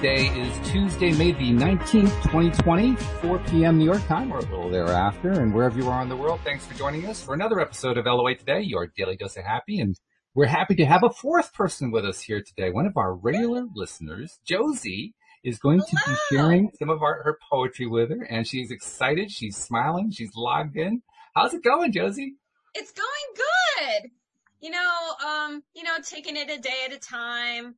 Today is Tuesday, May the 19th, 2020, 4 p.m. New York time or a little thereafter. And wherever you are in the world, thanks for joining us for another episode of LOA Today, your daily dose of happy. And we're happy to have a fourth person with us here today. One of our regular listeners, Josie, is going to be sharing some of our, her poetry with her and she's excited. She's smiling. She's logged in. How's it going, Josie? It's going good you know, um, you know, taking it a day at a time.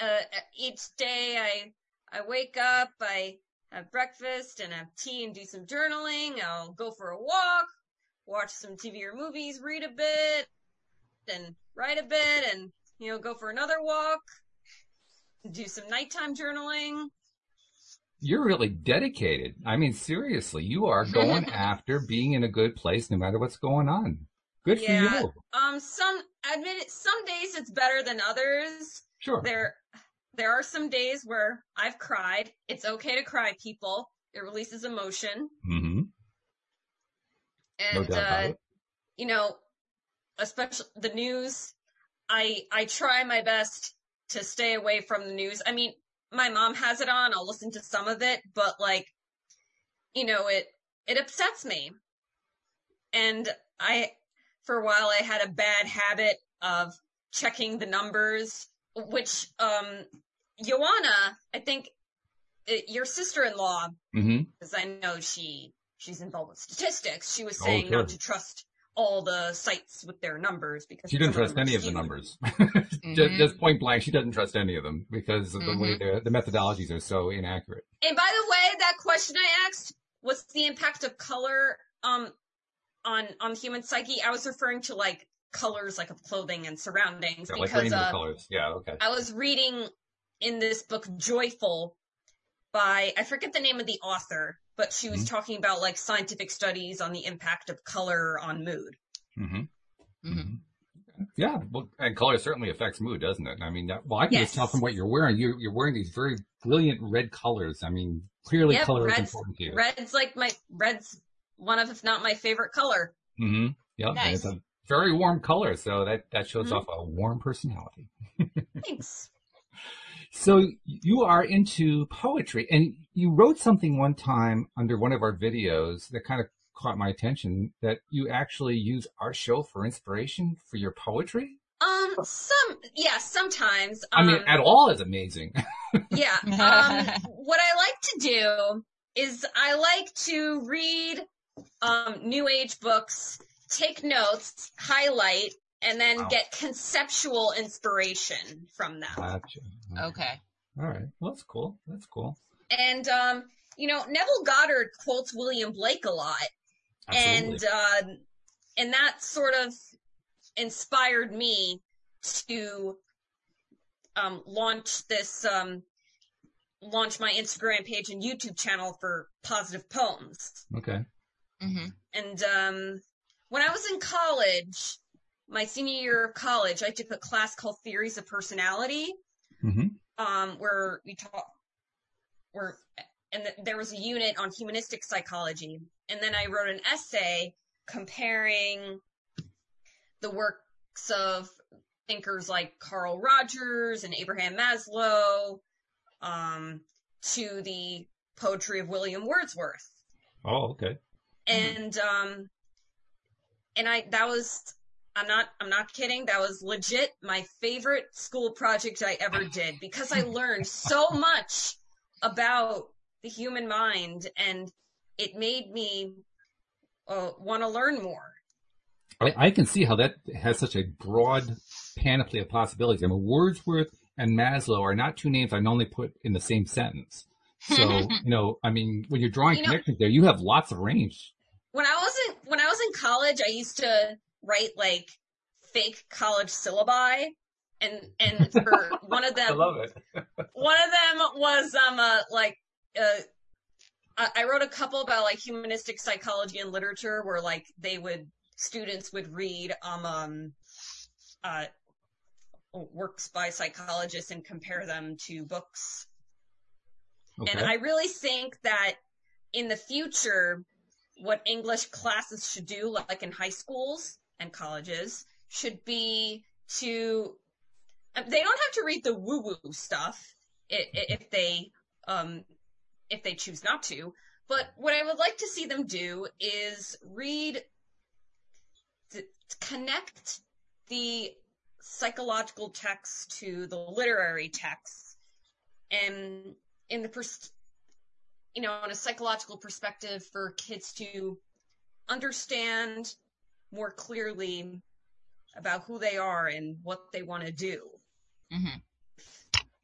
Uh, each day I, I wake up, I have breakfast and have tea and do some journaling. I'll go for a walk, watch some TV or movies, read a bit, and write a bit and, you know, go for another walk, do some nighttime journaling. You're really dedicated. I mean, seriously, you are going after being in a good place no matter what's going on. Good yeah. for you. Um, some admit it. Some days it's better than others. Sure. There, there are some days where I've cried. It's okay to cry, people. It releases emotion. Mm-hmm. And no uh, you know, especially the news. I I try my best to stay away from the news. I mean, my mom has it on. I'll listen to some of it, but like, you know, it it upsets me. And I for a while I had a bad habit of checking the numbers, which, um, Joanna, I think it, uh, your sister-in-law, mm-hmm. because I know she, she's involved with statistics. She was oh, saying oh, sure. not to trust all the sites with their numbers because she didn't trust any of the numbers. mm-hmm. just, just, point blank, she doesn't trust any of them because of the mm-hmm. way the methodologies are so inaccurate. And by the way, that question I asked, what's the impact of color um, on on human psyche, I was referring to like colors like of clothing and surroundings yeah, because like uh, colors. Yeah, okay. I was reading in this book Joyful by I forget the name of the author, but she was mm-hmm. talking about like scientific studies on the impact of color on mood. Mm-hmm. Mm-hmm. Yeah, well, and color certainly affects mood, doesn't it? I mean, well, I can yes. just tell from what you're wearing. You're, you're wearing these very brilliant red colors. I mean, clearly yep, color is important to you. Red's like my red's one of, if not my favorite color. Mm-hmm. Yeah, nice. it's a very warm color, so that that shows mm-hmm. off a warm personality. Thanks. So you are into poetry, and you wrote something one time under one of our videos that kind of caught my attention. That you actually use our show for inspiration for your poetry. Um, some, yeah, sometimes. Um, I mean, um, at all is amazing. yeah. Um, what I like to do is I like to read um, new age books, take notes, highlight, and then wow. get conceptual inspiration from them. Gotcha. Okay. All right. Well, that's cool. That's cool. And, um, you know, Neville Goddard quotes William Blake a lot. Absolutely. And, uh, and that sort of inspired me to, um, launch this, um, launch my Instagram page and YouTube channel for positive poems. Okay. Mm-hmm. And um, when I was in college, my senior year of college, I took a class called Theories of Personality, mm-hmm. um, where we taught, where, and th- there was a unit on humanistic psychology. And then I wrote an essay comparing the works of thinkers like Carl Rogers and Abraham Maslow um, to the poetry of William Wordsworth. Oh, okay. And um and I that was I'm not I'm not kidding that was legit my favorite school project I ever did because I learned so much about the human mind and it made me uh, want to learn more. I, I, can see how that has such a broad panoply of possibilities. I mean, Wordsworth and Maslow are not two names I normally put in the same sentence. So, you know, I mean, when you're drawing you connections know, there, you have lots of range when I wasn't when I was in college, I used to write like fake college syllabi, and and for one of them, I love it. one of them was um uh, like uh. I wrote a couple about like humanistic psychology and literature where like they would students would read um, um uh works by psychologists and compare them to books. Okay. And I really think that in the future what English classes should do, like in high schools and colleges, should be to they don't have to read the woo woo stuff if they um if they choose not to. But what I would like to see them do is read, connect the psychological text to the literary text, and in the pers- you know, on a psychological perspective for kids to understand more clearly about who they are and what they want to do. Mm-hmm.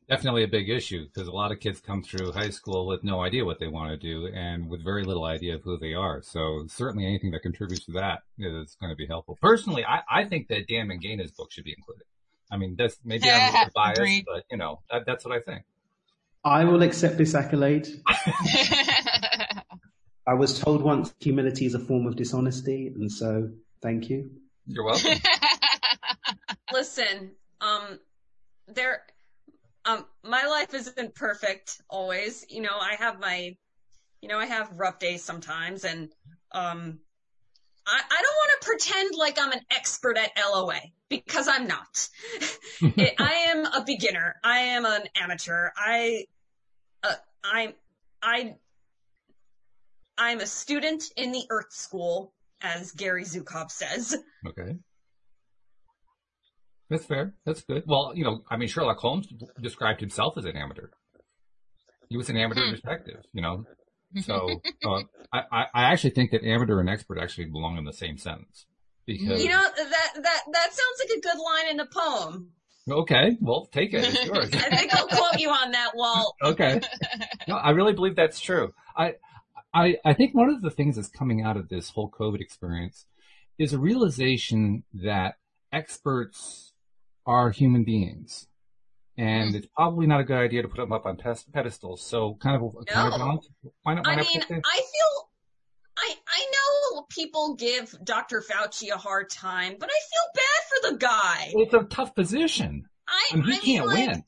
Definitely a big issue because a lot of kids come through high school with no idea what they want to do and with very little idea of who they are. So certainly anything that contributes to that is going to be helpful. Personally, I, I think that Daniel Mangena's book should be included. I mean, that's maybe I'm a little biased, but you know, that, that's what I think. I will accept this accolade. I was told once humility is a form of dishonesty, and so thank you. You're welcome. Listen, um, there, um, my life isn't perfect always. You know, I have my, you know, I have rough days sometimes, and um, I, I don't want to pretend like I'm an expert at LOA because I'm not. it, I am a beginner. I am an amateur. I, uh, I'm, I, I'm a student in the Earth School, as Gary Zukav says. Okay. That's fair. That's good. Well, you know, I mean, Sherlock Holmes described himself as an amateur. He was an amateur hmm. detective, you know. So uh, I, I actually think that amateur and expert actually belong in the same sentence. Because you know that that that sounds like a good line in a poem. Okay, well, take it. It's yours. I think I'll quote you on that, Walt. okay. No, I really believe that's true. I, I, I think one of the things that's coming out of this whole COVID experience is a realization that experts are human beings. And mm. it's probably not a good idea to put them up on pedestals. So kind of a no. counterbalance. Why not? Why I mean, I feel, I, I know people give Dr. Fauci a hard time, but I feel bad for the guy. It's a tough position. I, I mean, he I can't mean, like, win.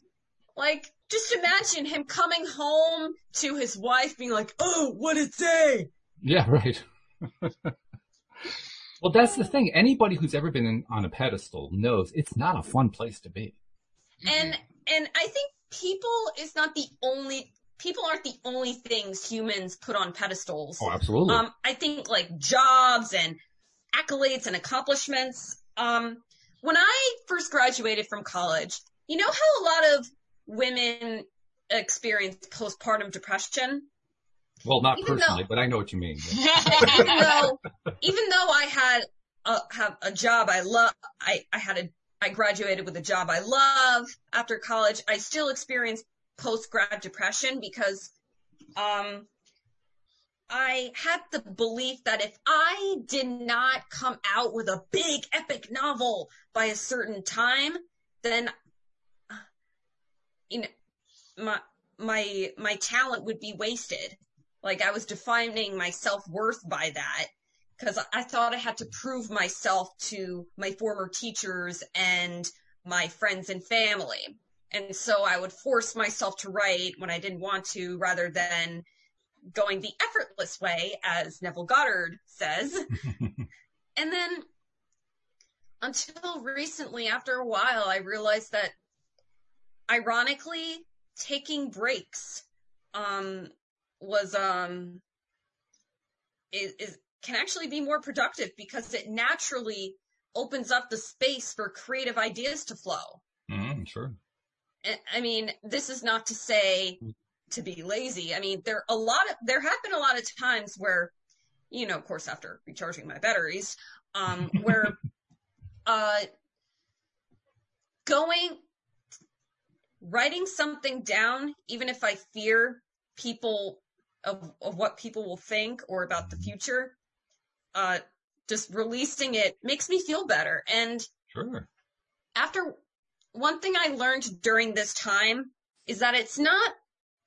Like, just imagine him coming home to his wife being like, oh, what did it say? Yeah, right. Well, that's the thing. Anybody who's ever been in, on a pedestal knows it's not a fun place to be. And and I think people is not the only people aren't the only things humans put on pedestals. Oh, absolutely. Um, I think like jobs and accolades and accomplishments. Um, when I first graduated from college, you know how a lot of women experience postpartum depression? Well, not even personally, though, but I know what you mean. even though, even though I had a, have a job I love, I, I had a, I graduated with a job I love after college. I still experienced post grad depression because, um, I had the belief that if I did not come out with a big epic novel by a certain time, then, you know, my, my, my talent would be wasted. Like I was defining my self-worth by that because I thought I had to prove myself to my former teachers and my friends and family. And so I would force myself to write when I didn't want to rather than going the effortless way, as Neville Goddard says. and then until recently, after a while, I realized that ironically, taking breaks um, was um is, is can actually be more productive because it naturally opens up the space for creative ideas to flow. Mm, sure. I mean, this is not to say to be lazy. I mean, there a lot of there have been a lot of times where, you know, of course, after recharging my batteries, um, where uh, going writing something down, even if I fear people of, of what people will think or about the mm-hmm. future, uh, just releasing it makes me feel better. And sure. after one thing I learned during this time is that it's not,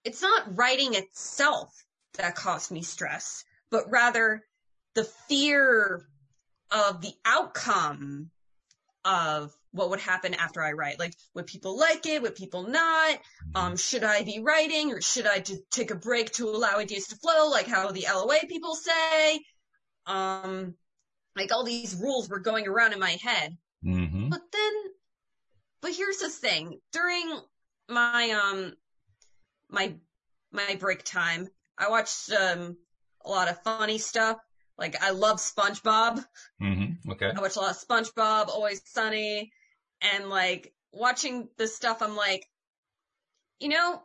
it's not writing itself that caused me stress, but rather the fear of the outcome of what would happen after I write. Like, would people like it? Would people not? Um, should I be writing or should I just take a break to allow ideas to flow? Like how the LOA people say. Um, like all these rules were going around in my head. Mm-hmm. But then, but here's the thing. During my um my my break time, I watched um a lot of funny stuff. Like I love SpongeBob. Mm-hmm. Okay. I watch a lot of SpongeBob, Always Sunny, and like watching this stuff, I'm like, you know,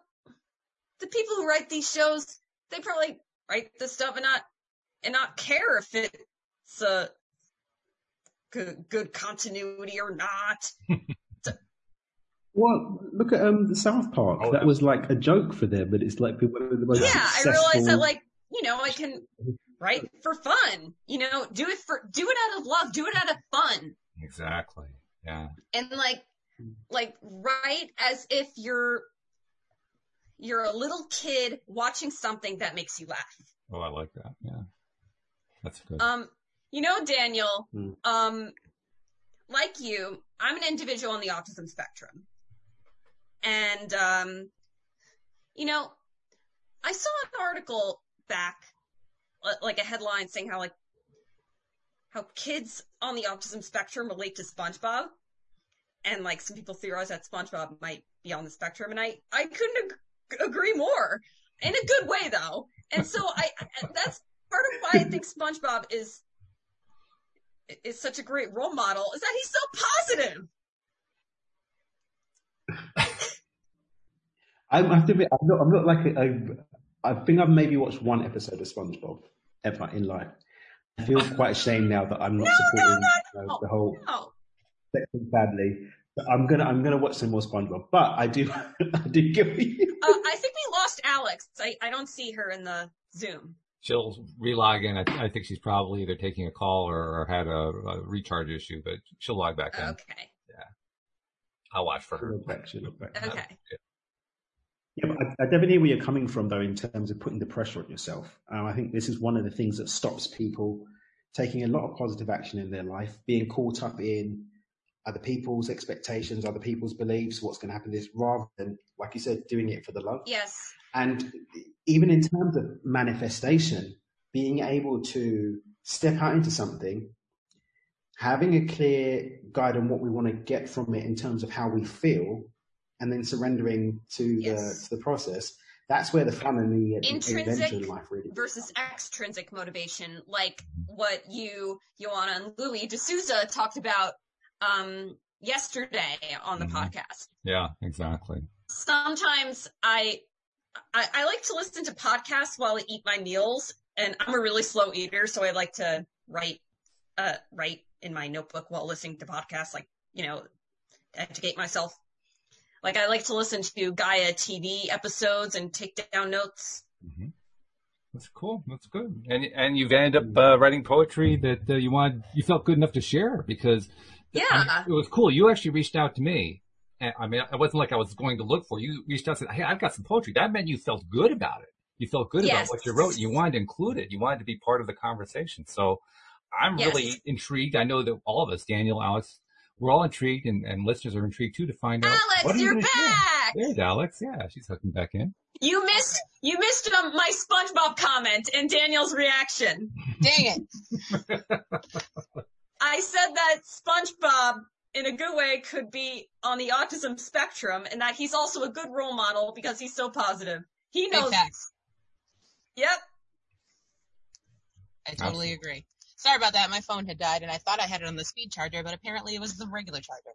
the people who write these shows, they probably write this stuff and not and not care if it's a good, good continuity or not. Well, look at um the South Park. Oh, that yeah. was like a joke for them, but it's like people the most yeah, I successful. realized that like, you know, I can write for fun. You know, do it for do it out of love, do it out of fun. Exactly. Yeah. And like like write as if you're you're a little kid watching something that makes you laugh. Oh, I like that. Yeah. That's good. Um, you know, Daniel, Hmm. um, like you, I'm an individual on the autism spectrum. And, um, you know, I saw an article back, like a headline saying how, like, how kids on the autism spectrum relate to SpongeBob. And, like, some people theorize that SpongeBob might be on the spectrum. And I, I couldn't ag- agree more. In a good way, though. And so I, I- that's part of why I think SpongeBob is is such a great role model is that he's so positive. I have to admit, I'm not, I'm not like a, a, I think I've maybe watched one episode of SpongeBob ever in life. I feel quite ashamed now that I'm not No, no, supporting no, no. the whole sexual family. But I'm gonna I'm gonna watch some more SpongeBob. But I do I do give you. uh, I think we lost Alex. I, I don't see her in the Zoom. She'll relog in. I, I think she's probably either taking a call or, or had a, a recharge issue, but she'll log back in. Okay. Yeah. I'll watch for She'll her. look back, she'll look back. Okay. Yeah, but I, I definitely hear where you're coming from, though, in terms of putting the pressure on yourself. Um, I think this is one of the things that stops people taking a lot of positive action in their life, being caught up in other people's expectations, other people's beliefs, what's going to happen to this, rather than, like you said, doing it for the love. Yes. And even in terms of manifestation, being able to step out into something, having a clear guide on what we want to get from it in terms of how we feel, and then surrendering to Yes. the to the process. That's where the fun and the, the Intrinsic adventure in life really Versus extrinsic motivation, like what you, Joanna and Louis D'Souza talked about um, yesterday on the Mhm. podcast. Yeah, exactly. sometimes I, I I like to listen to podcasts while I eat my meals, and I'm a really slow eater, so I like to write uh write in my notebook while listening to podcasts, like you know, educate myself. Like I like to listen to Gaia TV episodes and take down notes. hmm That's cool. That's good. And and you've ended up uh, writing poetry that uh, you wanted. You felt good enough to share because Yeah. it was cool. You actually reached out to me. And, I mean, it wasn't like I was going to look for you. You reached out and said, "Hey, I've got some poetry." That meant you felt good about it. You felt good Yes. about what you wrote. You wanted to include it. You wanted to be part of the conversation. So I'm Yes. really intrigued. I know that all of us, Daniel, Alex, we're all intrigued, and, and listeners are intrigued too to find out. what Alex, are you you're gonna share? back. There's Alex. Yeah, she's hooking back in. You missed you missed um, my SpongeBob comment and Daniel's reaction. Dang it. I said that SpongeBob, in a good way, could be on the autism spectrum, and that he's also a good role model because he's so positive. He Big knows. facts. Yep. I totally agree. Sorry about that. My phone had died and I thought I had it on the speed charger, but apparently it was the regular charger.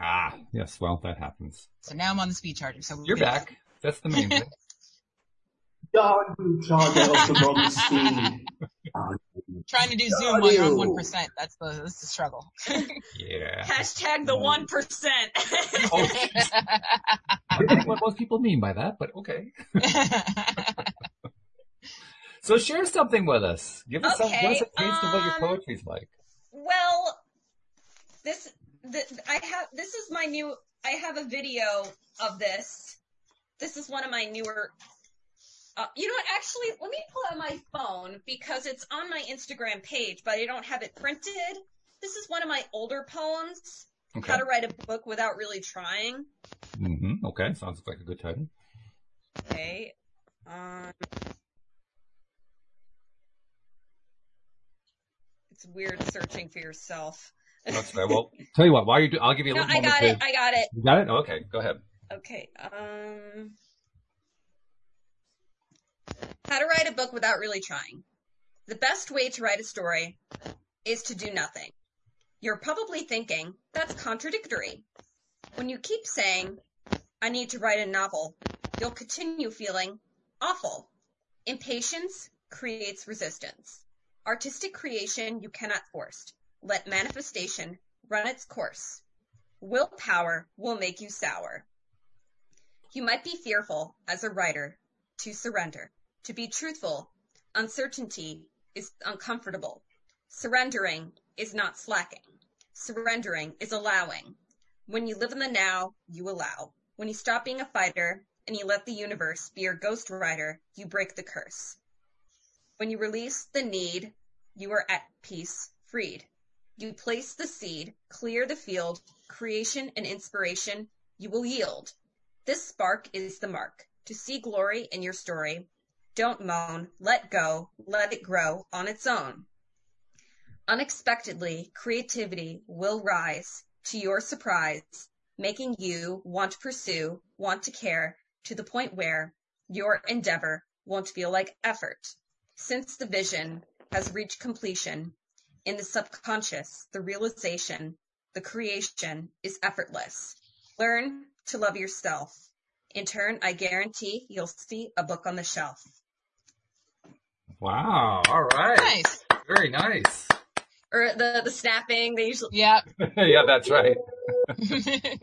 Ah, yes. Well, that happens. So now I'm on the speed charger. So we're You're good. back. That's the main thing. Darn you, charger of the wrong speed. Trying to do Zoom while you're on one percent. That's the that's the struggle. Yeah. Hashtag the one percent. Oh, I don't know what most people mean by that, but okay. So share something with us. Give us some, give us a Okay, taste of what your um, poetry's like. well, this th I have this is my new. I have a video of this. This is one of my newer. Uh, you know what? Actually, let me pull out my phone because it's on my Instagram page, but I don't have it printed. This is one of my older poems. Okay. How to write a book without really trying. hmm Okay. Sounds like a good title. Okay. Um, it's weird searching for yourself. That's fair. Well, tell you what, while you do, I'll give you a No, little I got to- it. I got it. You got it? Okay, go ahead. Okay. Um, how to write a book without really trying. The best way to write a story is to do nothing. You're probably thinking, that's contradictory. When you keep saying, I need to write a novel, you'll continue feeling awful. Impatience creates resistance. Artistic creation you cannot force. Let manifestation run its course. Willpower will make you sour. You might be fearful as a writer to surrender. To be truthful, uncertainty is uncomfortable. Surrendering is not slacking. Surrendering is allowing. When you live in the now, you allow. When you stop being a fighter and you let the universe be your ghost ghostwriter, you break the curse. When you release the need, you are at peace, freed. You place the seed, clear the field, creation and inspiration, you will yield. This spark is the mark. To see glory in your story, don't moan, let go, let it grow on its own. Unexpectedly, creativity will rise to your surprise, making you want to pursue, want to care, to the point where your endeavor won't feel like effort. Since the vision has reached completion, in the subconscious, the realization, the creation is effortless. Learn to love yourself. In turn, I guarantee you'll see a book on the shelf. Wow. All right. Nice. Very nice. Or the, the snapping, they usually, Yeah. yeah, that's right.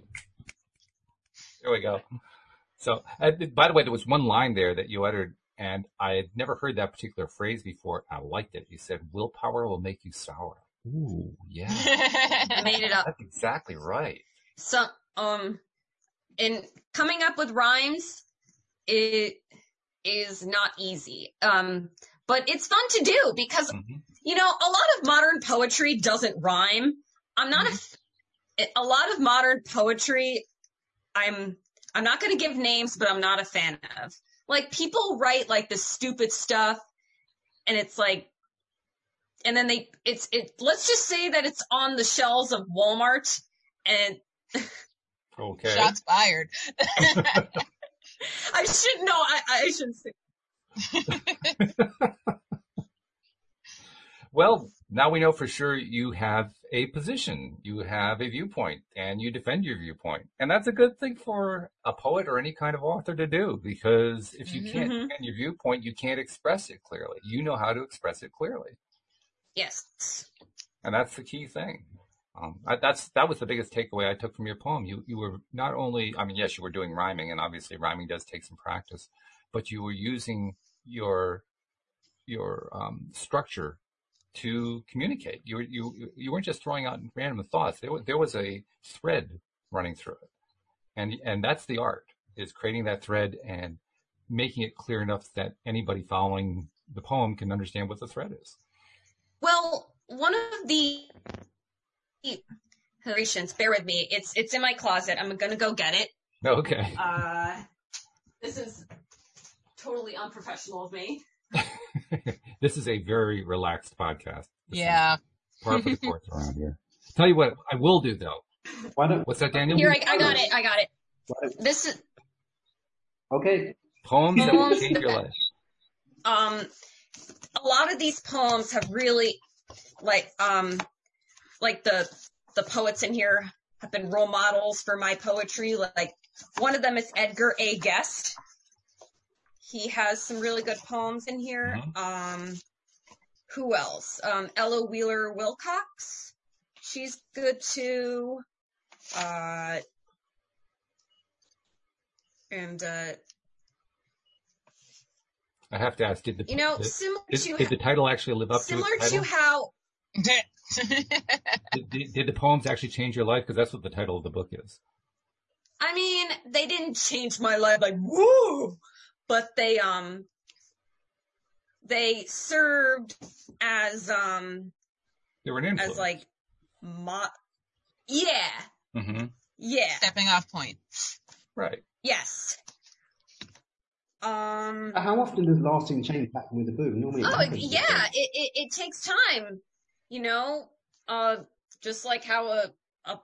There we go. So, uh, by the way, there was one line there that you uttered, and I had never heard that particular phrase before. I liked it. You said, "Willpower will make you sour." Ooh, yeah, made it up. that's exactly right. So, um, in coming up with rhymes, it is not easy. Um, but it's fun to do because, Mhm. you know, a lot of modern poetry doesn't rhyme. I'm not a. A lot of modern poetry. I'm, I'm not going to give names, but I'm not a fan of. Like people write like this stupid stuff and it's like, and then they, it's, it, let's just say that it's on the shelves of Walmart and Okay. Shots fired. I shouldn't know. I, I shouldn't say. Well, now we know for sure you have a position, you have a viewpoint, and you defend your viewpoint. And that's a good thing for a poet or any kind of author to do because if you can't Mhm. defend your viewpoint, you can't express it clearly. You know how to express it clearly. Yes. And that's the key thing. Um, I, that's that was the biggest takeaway I took from your poem. You you were not only, I mean, yes, you were doing rhyming, and obviously rhyming does take some practice, but you were using your your um, structure to communicate. You you you weren't just throwing out random thoughts. There was there was a thread running through it, and and that's the art is creating that thread and making it clear enough that anybody following the poem can understand what the thread is. Well, one of the narrations, bear with me. It's it's in my closet. I'm gonna go get it. Okay. Uh, this is totally unprofessional of me. this is a very relaxed podcast. This Yeah. Part for the course around here. Tell you what, I will do though. Why don't, What's that, Daniel? Here, I, I got it. I got it. why This is okay, Poems that will change your life. um a lot of these poems have really like um like the the poets in here have been role models for my poetry like one of them is edgar a guest he has some really good poems in here um who else um ella wheeler wilcox she's good too uh and uh I have to ask, did the you know did, similar did, to did the title actually live up similar to its title? to how Did, did, did the poems actually change your life? Because that's what the title of the book is. I mean, they didn't change my life like woo, but they um they served as um They were an influence. as like mo yeah hmm yeah Stepping off point. Right. yes um how often does lasting change happen with a boom? Normally, oh happens with yeah it, it it takes time you know uh just like how a, a,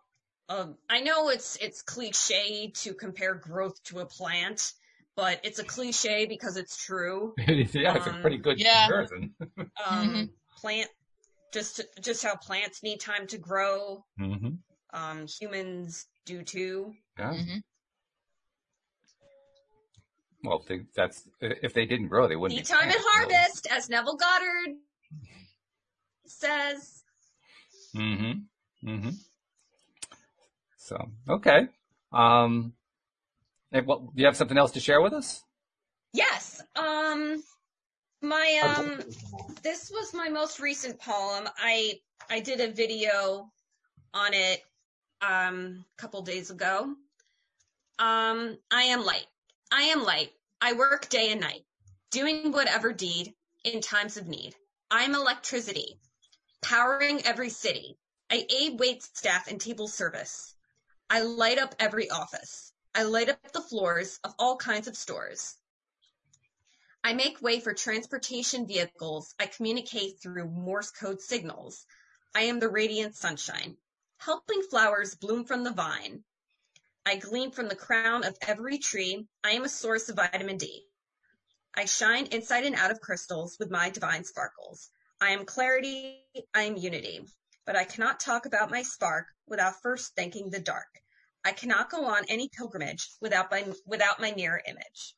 a, I know it's, it's cliche to compare growth to a plant, but it's a cliche because it's true. yeah, it's a Um, pretty good yeah. comparison. Um, Mhm. plant, just, just how plants need time to grow. Mm-hmm. Um, humans do too. Yeah. Mhm. Well, they, that's if they didn't grow, they wouldn't. Seed be time and plants, really. harvest, as Neville Goddard says. Mm-hmm. Mm-hmm. So okay. Um, do you have something else to share with us? Yes. Um, my um, this was my most recent poem. I I did a video on it um a couple days ago. Um, I am light. I am light. I work day and night, doing whatever deed in times of need. I'm electricity, powering every city. I aid wait staff and table service. I light up every office. I light up the floors of all kinds of stores. I make way for transportation vehicles. I communicate through Morse code signals. I am the radiant sunshine, helping flowers bloom from the vine. I gleam from the crown of every tree. I am a source of vitamin D. I shine inside and out of crystals with my divine sparkles. I am clarity. I am unity. But I cannot talk about my spark without first thanking the dark. I cannot go on any pilgrimage without my, without my mirror image.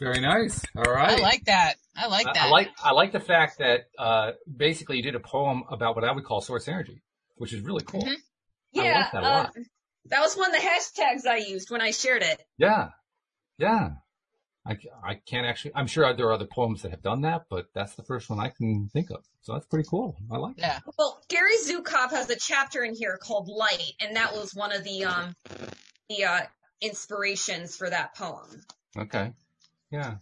Very nice. All right. I like that. I like that. I like I like the fact that uh, basically you did a poem about what I would call source energy, which is really cool. Mhm. I Yeah, like that a uh, lot. that was one of the hashtags I used when I shared it. Yeah, yeah. I, I can't actually. I'm sure there are other poems that have done that, but that's the first one I can think of. So that's pretty cool. I like. it. yeah. Well, Gary Zukav has a chapter in here called Light, and that was one of the um the uh, inspirations for that poem. Okay. Yeah.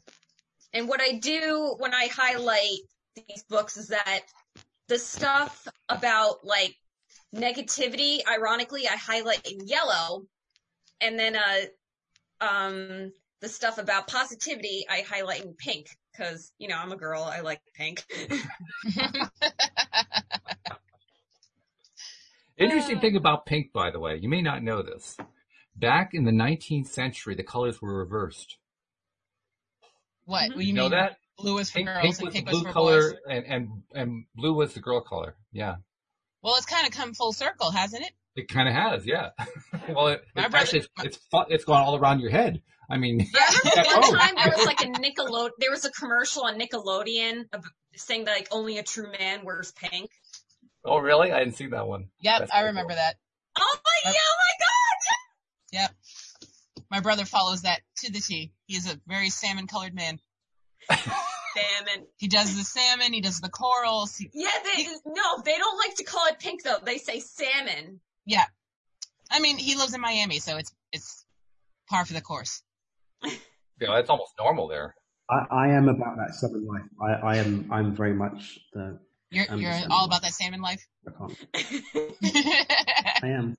And what I do when I highlight these books is that the stuff about like negativity, ironically, I highlight in yellow, and then uh um the stuff about positivity I highlight in pink because you know I'm a girl, I like pink. Interesting thing about pink, by the way, you may not know this. Back in the 19th century, the colors were reversed. what? Mhm. You You know mean that? blue is for Pink, girls pink and was pink the was for color, boys? and, and and blue was the girl color. Yeah, Well, it's kind of come full circle, hasn't it? it kind of has. Yeah. well, it, My it's brother- actually it's it's, it's gone all around your head. I mean, I remember Oh. one time there was like a Nickelode, there was a commercial on Nickelodeon saying that like only a true man wears pink. oh really? I didn't see that one. Yep, That's I remember cool. that. Oh my, Yep. oh my Yep. My brother follows that to the T. He is a very salmon colored man. Salmon. He does the salmon, he does the corals. He, Yeah, they, no, they don't like to call it pink though. They say salmon. yeah. I mean, he lives in Miami, so it's, it's par for the course. Yeah, that's almost normal there. I, I am about that southern life. I, I am. I'm very much the. You're, I'm you're the all life. about that salmon life. I can't. I am.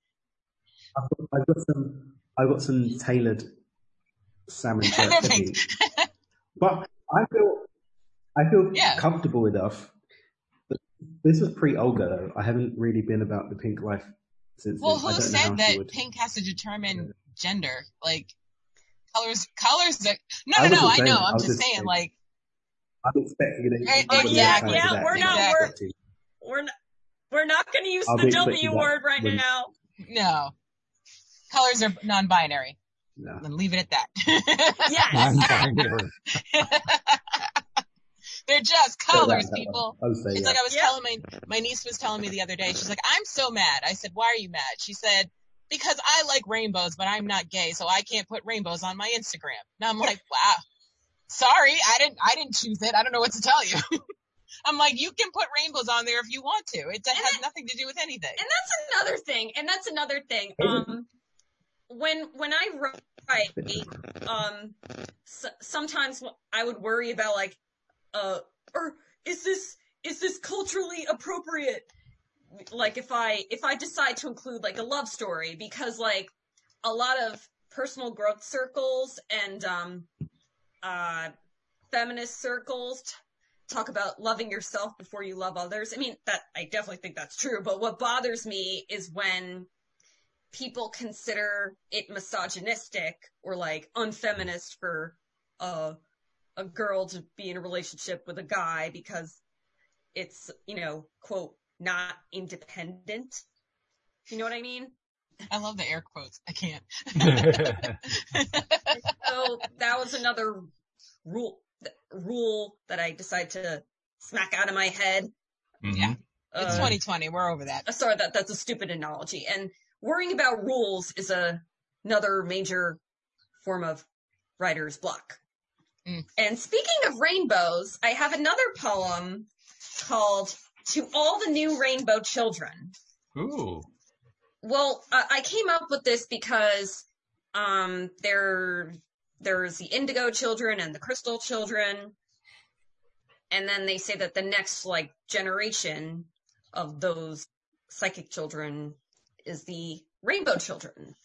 I've got, I've got some. I've got some tailored salmon shirt Perfect. fitting. But I feel. I feel Yeah. comfortable enough. But this was pre Olga though. I haven't really been about the pink life since. well, then. Who don't know how said that would- pink has to determine gender? Like, colors, colors are, no, I no, no, I know. I I'm was just just saying, saying. like, I'm expecting it. Right, exactly. try Yeah, we're not- Yeah, we're- We're not, we're not going to use I'll the W word right when- now. no. Colors are non-binary. No. Then leave it at that. Yes. They're just Say that, colors, that people. one. I would say, It's yeah. like I was Yeah. telling my my niece was telling me the other day. She's like, "I'm so mad." I said, "Why are you mad?" She said, "Because I like rainbows, but I'm not gay, so I can't put rainbows on my Instagram." And I'm like, "Wow, sorry, I didn't I didn't choose it. I don't know what to tell you." I'm like, "You can put rainbows on there if you want to. It has it- nothing to do with anything." and that's another thing. And that's another thing. Um, when when I write, um, s- sometimes I would worry about like, uh, or is this is this culturally appropriate? Like if I if I decide to include like a love story because like a lot of personal growth circles and um uh feminist circles t- talk about loving yourself before you love others. I mean, that I definitely think that's true. But what bothers me is when people consider it misogynistic or like unfeminist for a a girl to be in a relationship with a guy because it's you know quote not independent. You know what I mean? I love the air quotes. I can't. So that was another rule rule that I decided to smack out of my head. Mhm. Yeah. It's Uh, 2020. We're over that. sorry, that that's a stupid analogy. And worrying about rules is a another major form of writer's block. Mm. And speaking of rainbows, I have another poem called "To All the New Rainbow Children." Ooh. Well, I, I came up with this because um, there there's the indigo children and the crystal children, and then they say that the next like generation of those psychic children is the rainbow children,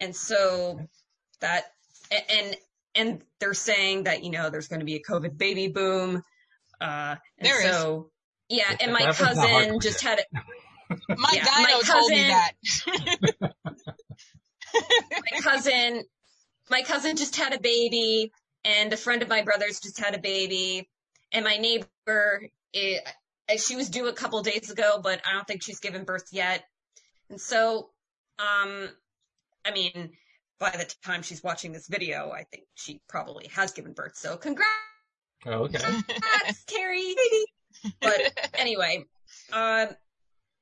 and so that and and they're saying that you know there's going to be a COVID baby boom, uh, and There is. So yeah, and my That was not hard cousin just had it. My Yeah, gyno my told me cousin- that. my cousin my cousin just had a baby and a friend of my brother's just had a baby and my neighbor it, she was due a couple days ago but i don't think she's given birth yet and so um i mean by the time she's watching this video i think she probably has given birth so congrats Oh, okay. carrie but anyway um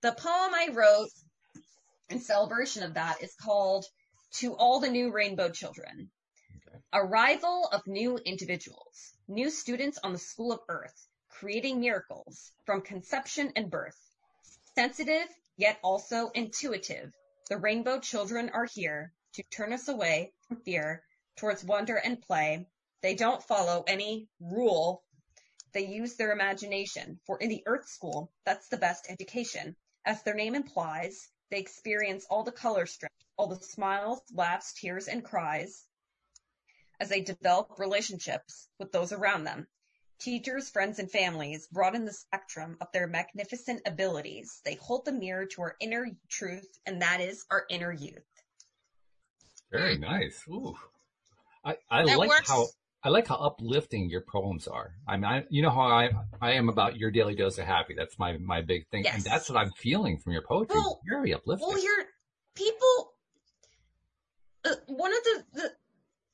the poem i wrote in celebration of that is called to all the new rainbow children. Okay. Arrival of new individuals, new students on the school of earth, creating miracles from conception and birth. Sensitive, yet also intuitive, the rainbow children are here to turn us away from fear towards wonder and play. They don't follow any rule. They use their imagination, for in the earth school, that's the best education. As their name implies, they experience all the color strips, all the smiles, laughs, tears, and cries as they develop relationships with those around them. Teachers, friends, and families broaden the spectrum of their magnificent abilities. They hold the mirror to our inner truth, and that is our inner youth. Very nice. Ooh. I, I That like works. how I like how uplifting your poems are. I mean, I, you know how I I am about your daily dose of happy. That's my my big thing, and that's what I'm feeling from your poetry. Well- Very uplifting. Well, you're people. Uh, one of the, the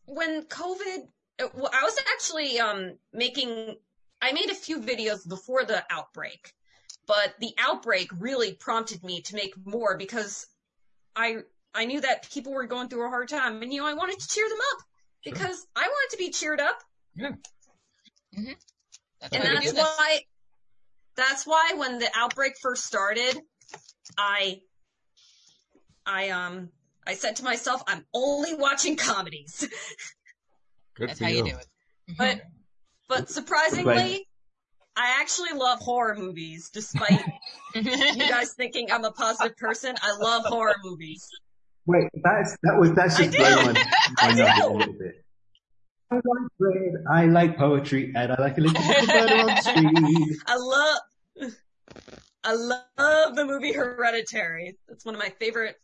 when COVID, uh, well, I was actually um making. I made a few videos before the outbreak, but the outbreak really prompted me to make more because I I knew that people were going through a hard time, and you know I wanted to cheer them up Sure. because I want to be cheered up, yeah. That's and that's why. That's why when the outbreak first started, I I um I said to myself, I'm only watching comedies. Good That's for how you. you do it. But but surprisingly, I actually love horror movies, despite you guys thinking I'm a positive person. I love horror movies. Wait, that's that was that's just do. blowing my, I my do. a little bit. I like bread, I like poetry, and I like a little bit of butter on screen. I love I love the movie Hereditary. That's one of my favorite,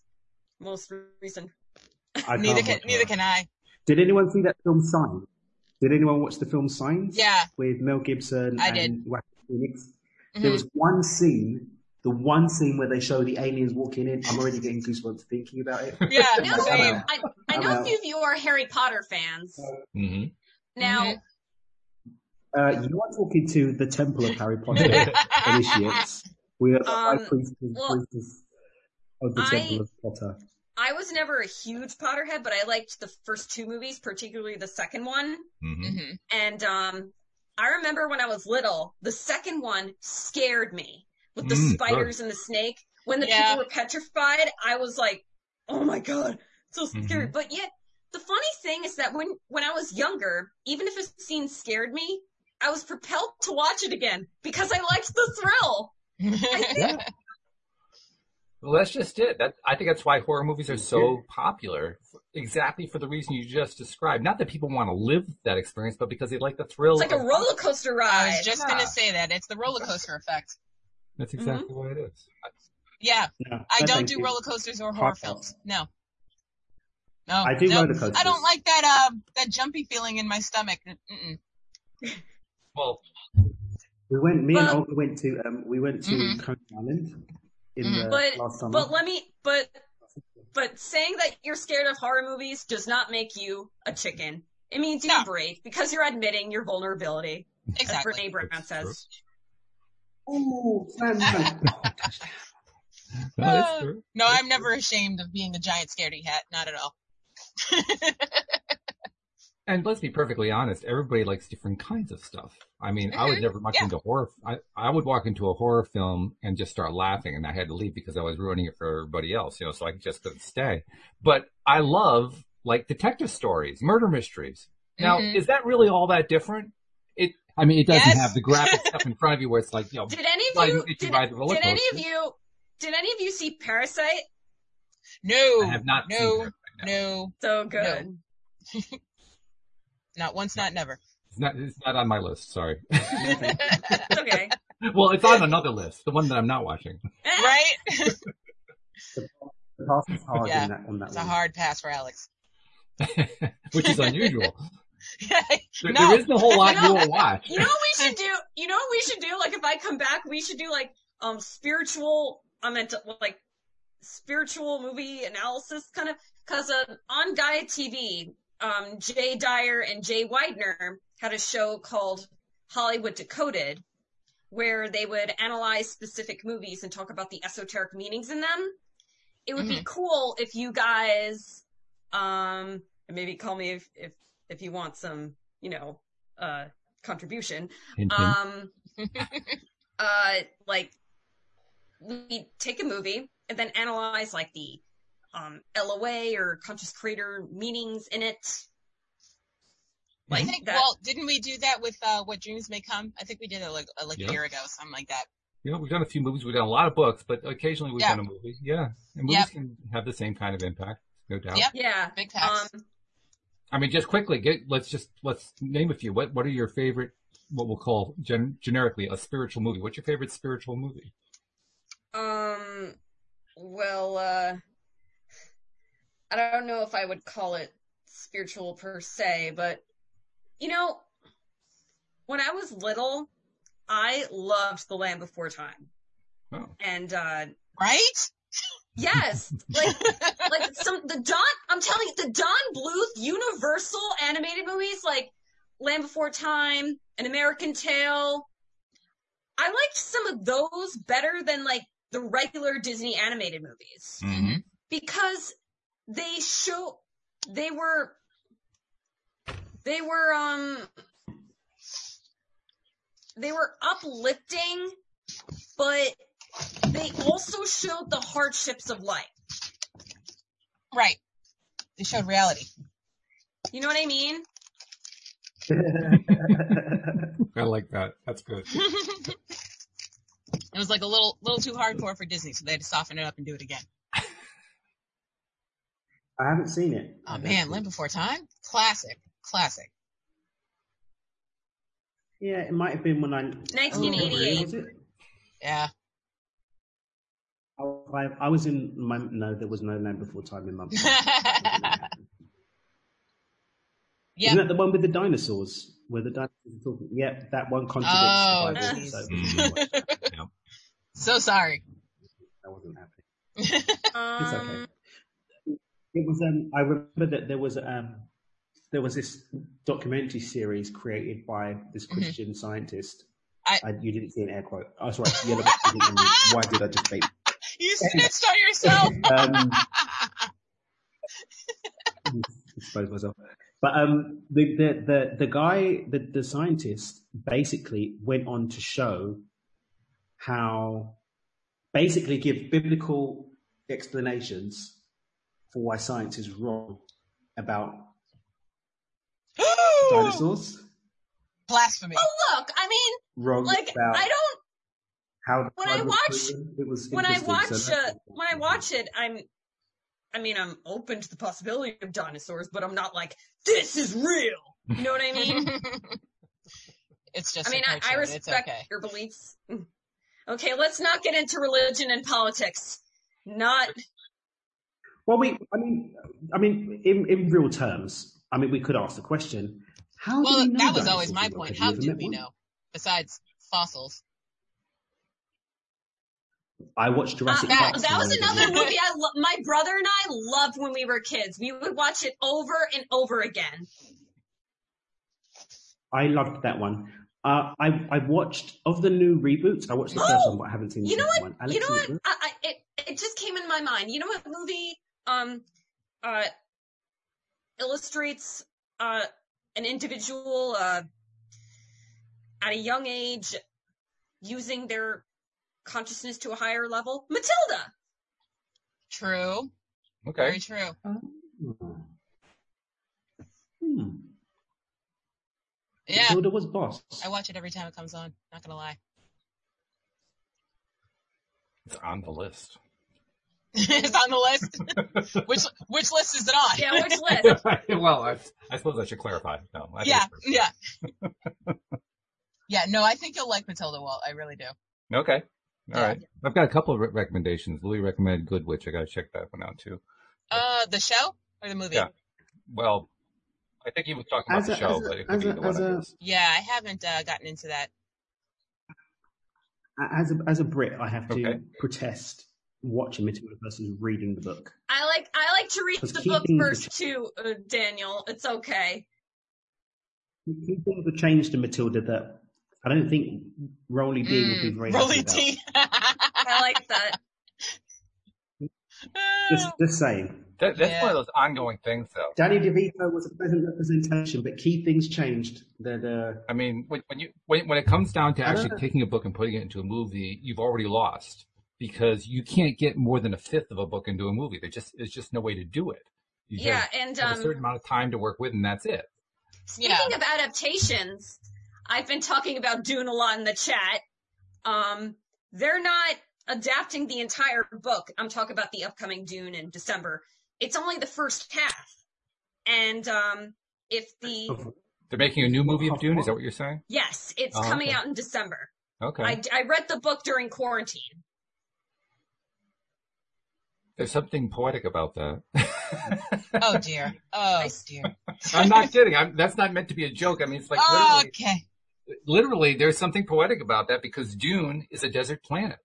most recent. I neither can neither can I. Did anyone see that film Signs? Did anyone watch the film Signs? Yeah. With Mel Gibson I and did. Joaquin Phoenix. Mhm. There was one scene, the one scene where they show the aliens walking in. I'm already getting goosebumps thinking about it. Yeah. No, I'm Same. I I I'm know a few of you are Harry Potter fans. hmm Now, Mhm. Uh, you are talking to the Temple of Harry Potter initiates. We are the Um, high priestess, well, priestess of the I- Temple of Potter. I was never a huge Potterhead, but I liked the first two movies, particularly the second one. hmm Mhm. And um, I remember when I was little, the second one scared me with the Mm, spiders and the snake. When the Yeah. people were petrified, I was like, "Oh my god, so scary!" Mhm. But yet, the funny thing is that when when I was younger, even if a scene scared me, I was propelled to watch it again because I liked the thrill. Well, that's just it. That I think that's why horror movies are so popular. exactly for the reason you just described. Not that people want to live that experience, but because they like the thrill. It's like a roller coaster ride. I was just Yeah. gonna say that. It's the roller coaster effect. That's exactly what it is. Yeah. No, I don't do you. roller coasters or horror Hot films. No. No. I do no. roller coasters. I don't like that uh that jumpy feeling in my stomach. Mm-mm. Well, We went. Me and Olga went to. Um, we went to. Coney Island in Mhm. the But- last summer. But let me, but, but saying that you're scared of horror movies does not make you a chicken. It means you're No. brave because you're admitting your vulnerability, Exactly. as Brene Brown That's says. Ooh, man, man. that is Uh, true. No, I'm never ashamed of being a giant scaredy cat. Not at all. And let's be perfectly honest, everybody likes different kinds of stuff. I mean, I was Mhm. never much Yeah. into horror. I, I would walk into a horror film and just start laughing and I had to leave because I was ruining it for everybody else, you know, so I just couldn't stay. But I love like detective stories, murder mysteries. Now, Mhm. is that really all that different? It, I mean, it doesn't Yes. have the graphic stuff in front of you where it's like, you know, Did any of you, at you did, the roller did any of you, did any of you see Parasite? no. I have not no, seen that. No. So good. Not once, not never. It's not, it's not on my list. Sorry. It's okay. well, it's on another list, the one that I'm not watching. right? The pass is hard Yeah. in that, on that It's a hard pass for Alex. which is unusual. There, No. there isn't a whole lot You you know- will watch. You know what we should do? You know what we should do? Like if I come back, we should do like um spiritual. I meant to, like spiritual movie analysis kind of because uh, on Gaia TV, um Jay Dyer and Jay Weidner had a show called Hollywood Decoded, where they would analyze specific movies and talk about the esoteric meanings in them. It would be cool if you guys, um, and maybe call me if if if you want some, you know, uh, contribution. Hint, hint. Um, uh, like we take a movie and then analyze like the um LOA or conscious creator meanings in it. Like I think, that. well, didn't we do that with uh, What Dreams May Come? I think we did it like, like Yeah. a year ago, something like that. you know, we've done a few movies. We've done a lot of books, but occasionally we've Yeah. done a movie. Yeah, and movies Yep. can have the same kind of impact, no doubt. Yep. yeah. Big facts. Um, I mean, just quickly, get let's just let's name a few. What what are your favorite? What we'll call gen- generically a spiritual movie. What's your favorite spiritual movie? Um, well, uh, I don't know if I would call it spiritual per se, but you know, when I was little, I loved The Land Before Time. Oh, And, uh, Right? Yes, like, like some, the Don, I'm telling you, the Don Bluth Universal animated movies, like Land Before Time, An American Tail, I liked some of those better than like the regular Disney animated movies. Mhm. because they show they were they were um they were uplifting but they also showed the hardships of life Right. They showed reality. you know what i mean I like that. That's good. it was like a little little too hardcore for Disney, so they had to soften it up and do it again. I haven't seen it. Oh man, Land Before Time? Classic. Classic. Yeah, it might have been when I. 1988 Was it? Yeah. I, I was in my. No, there was no Land Before Time in my. yeah. Isn't that the one with the dinosaurs? Where the dinosaurs are talking? Yeah, that one contradicts Oh, the Bible. So it wasn't. So sorry. I wasn't happy. It's okay. It was. Um, I remember that there was. Um, there was this documentary series created by this Mhm. Christian scientist. I- I, you didn't see an air quote. Oh, sorry. Yellow box didn't hear me. Why did I just say? You snitched on yourself. Um, expose myself. But um, the, the the the guy, the the scientist, basically went on to show how, basically, give biblical explanations for why science is wrong about dinosaurs. Blasphemy. oh look i mean Wrong like about i don't how when I watch- It was when i watch so uh, when i watch it i'm I mean, I'm open to the possibility of dinosaurs, but I'm not like, this is real. You know what I mean? it's just. I mean, a I, I cartoon. respect okay. your beliefs. Okay, let's not get into religion and politics. Not, Well, we, I mean, I mean, in, in real terms, I mean, we could ask the question: How? do Well, know that was always my point. How do we one? know? Besides fossils. I watched uh, Jurassic that, Park. that so was another that- movie I lo- my brother and I loved when we were kids. We would watch it over and over again. I loved that one. Uh, I I watched of the new reboots. I watched the first Oh! one, but I haven't seen the You know second what? one. you know Alex, what? I, I, it, it just came in my mind. You know what movie um uh illustrates uh an individual uh at a young age using their consciousness to a higher level? Matilda. True. Okay. Very true. Oh. Hmm. Yeah. Matilda was boss. I watch it every time it comes on. Not gonna lie. It's on the list. it's on the list. which which list is it on? Yeah, which list? well, I, I suppose I should clarify. No, I yeah, yeah. yeah, no, I think you'll like Matilda Walt. I really do. Okay. All Yeah. right. I've got a couple of re- recommendations. Louis recommended Good Witch. I got to check that one out too. Uh, the show or the movie? Yeah. Well, I think he was talking about As the a- show, but it could be a- either one as a- Yeah, I haven't uh, gotten into that. As a as a Brit, I have to Okay. protest watching Matilda versus reading the book. I like I like to read the key book things- first too, uh, Daniel. It's okay. Key things have changed to Matilda that I don't think Rolly D would be very happy Rolly about. T. I like that. Just, just saying. That, that's Yeah. one of those ongoing things, though. Danny DeVito was a pleasant representation, but key things changed. That uh, I mean, when, when you when, when it comes down to actually know. taking a book and putting it into a movie, you've already lost because you can't get more than a fifth of a book into a movie. There just there's just no way to do it. You Yeah, have, and have a um, certain amount of time to work with, and that's it. Speaking Yeah. of adaptations, I've been talking about Dune a lot in the chat. Um, they're not adapting the entire book. I'm talking about the upcoming Dune in December. It's only the first half. And um, if the They're making a new movie of Dune. Is that what you're saying? yes, it's Oh, coming okay. out in December. Okay. I, I read the book during quarantine. There's something poetic about that. oh dear. Oh I- dear. I'm not kidding. I'm, that's not meant to be a joke. I mean, it's like Oh, Okay. Literally, there's something poetic about that because Dune is a desert planet.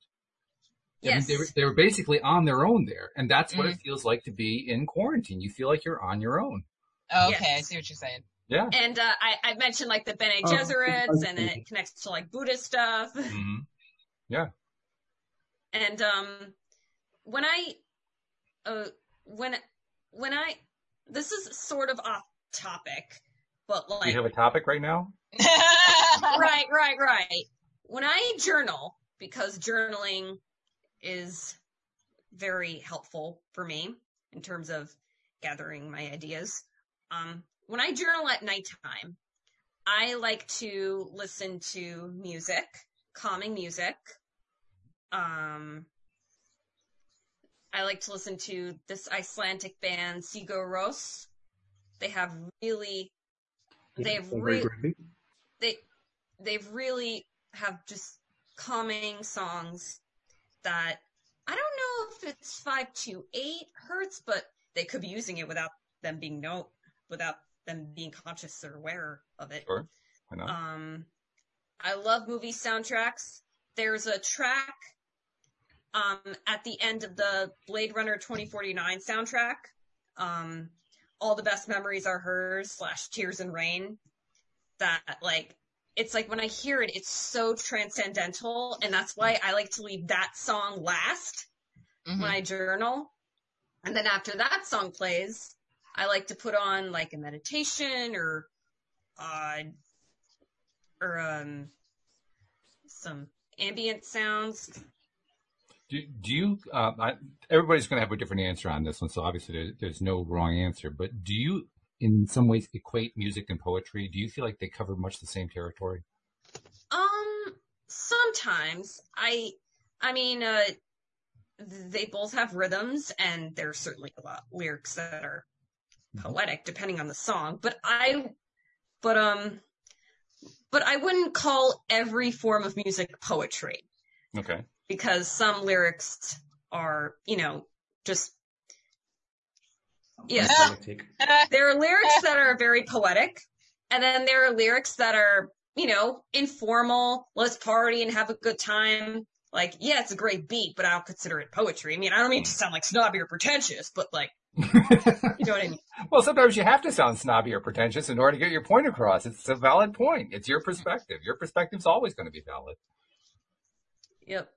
I mean, Yes. they were, they were basically on their own there, and that's what Mhm. it feels like to be in quarantine. You feel like you're on your own. Oh, okay, Yes. I see what you're saying. Yeah. And uh, I, I mentioned like the Bene Oh, Gesserits, and then it connects to like Buddhist stuff. hmm Yeah. And um, when I, uh, when when I, this is sort of off topic, but like. We like, have a topic right now. right, right, right. When I journal, because journaling is very helpful for me in terms of gathering my ideas. Um, when I journal at nighttime, I like to listen to music, calming music. Um, I like to listen to this Icelandic band, Sigur Rós. They have really, they have they're re- very groovy. They they've really have just calming songs that I don't know if it's five to eight hertz, but they could be using it without them being no without them being conscious or aware of it. Sure. Why not? Um, I love movie soundtracks. There's a track um, at the end of the Blade Runner 2049 soundtrack. Um, all the best memories are hers slash Tears and Rain. That like it's like when I hear it, it's so transcendental, and that's why I like to leave that song last Mhm. when I journal. And then after that song plays, I like to put on like a meditation or uh or um some ambient sounds. Do, do you, uh, I, everybody's going to have a different answer on this one, so obviously there, there's no wrong answer, but do you in some ways equate music and poetry? Do you feel like they cover much the same territory? Um sometimes I I mean uh they both have rhythms, and there's certainly a lot of lyrics that are poetic, depending on the song. But I, but um, but I wouldn't call every form of music poetry Okay. because some lyrics are, you know, just yes, Yeah. There are lyrics that are very poetic, and then there are lyrics that are, you know, informal. Let's party and have a good time. Like, yeah, it's a great beat, but I don't consider it poetry. I mean, I don't mean to mm. sound like snobby or pretentious, but like, you know what I mean? well, sometimes you have to sound snobby or pretentious in order to get your point across. It's a valid point. It's your mm. perspective. Your perspective's always going to be valid. Yep.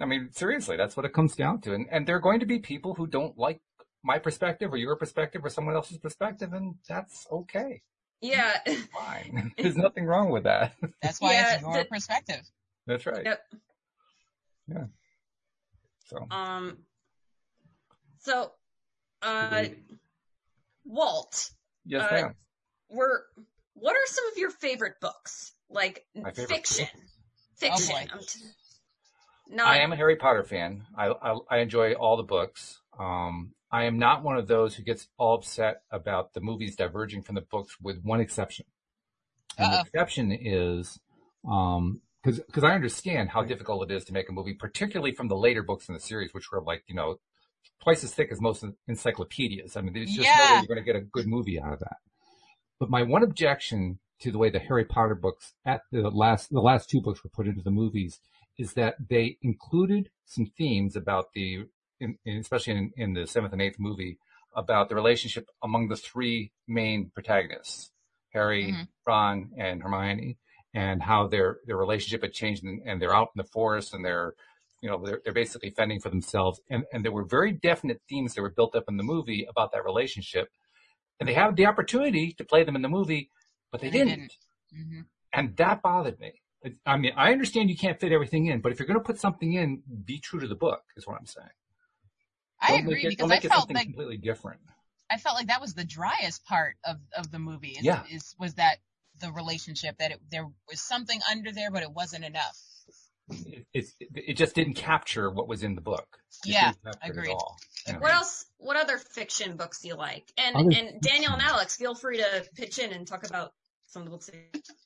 I mean, seriously, that's what it comes down to. And, and there are going to be people who don't like my perspective or your perspective or someone else's perspective, and that's okay. Yeah. Fine. There's nothing wrong with that. That's why Yeah, it's your the- perspective. That's right. Yep. Yeah. So, Um. So, uh, Walt, yes, uh, ma'am. were what are some of your favorite books? Like My favorite fiction. books? Fiction. Oh. I'm t- not, I am a Harry Potter fan. I, I, I enjoy all the books. Um, I am not one of those who gets all upset about the movies diverging from the books with one exception. And the Uh-oh. exception is, um, cause, cause I understand how difficult it is to make a movie, particularly from the later books in the series, which were like, you know, twice as thick as most encyclopedias. I mean, there's just no way you're going to get a good movie out of that. But my one objection to the way the Harry Potter books at the last, the last two books were put into the movies is that they included some themes about the, in, in, especially in, in the seventh and eighth movie, about the relationship among the three main protagonists, Harry, Mhm. Ron, and Hermione, and how their their relationship had changed, and, and they're out in the forest, and they're, you know, they're, they're basically fending for themselves, and and there were very definite themes that were built up in the movie about that relationship, and they had the opportunity to play them in the movie, but they they didn't. didn't. hmm And that bothered me. I mean, I understand you can't fit everything in, but if you're going to put something in, be true to the book, is what I'm saying. I Don't agree it, because don't I it felt like completely different. I felt like that was the driest part of, of the movie. Is, Yeah. is was that the relationship that it, there was something under there, but it wasn't enough. It, it's, it just didn't capture what was in the book. It Yeah, didn't capture it at agreed. all. you. What else? What other fiction books do you like? And Other and Daniel and Alex, feel free to pitch in and talk about some of the books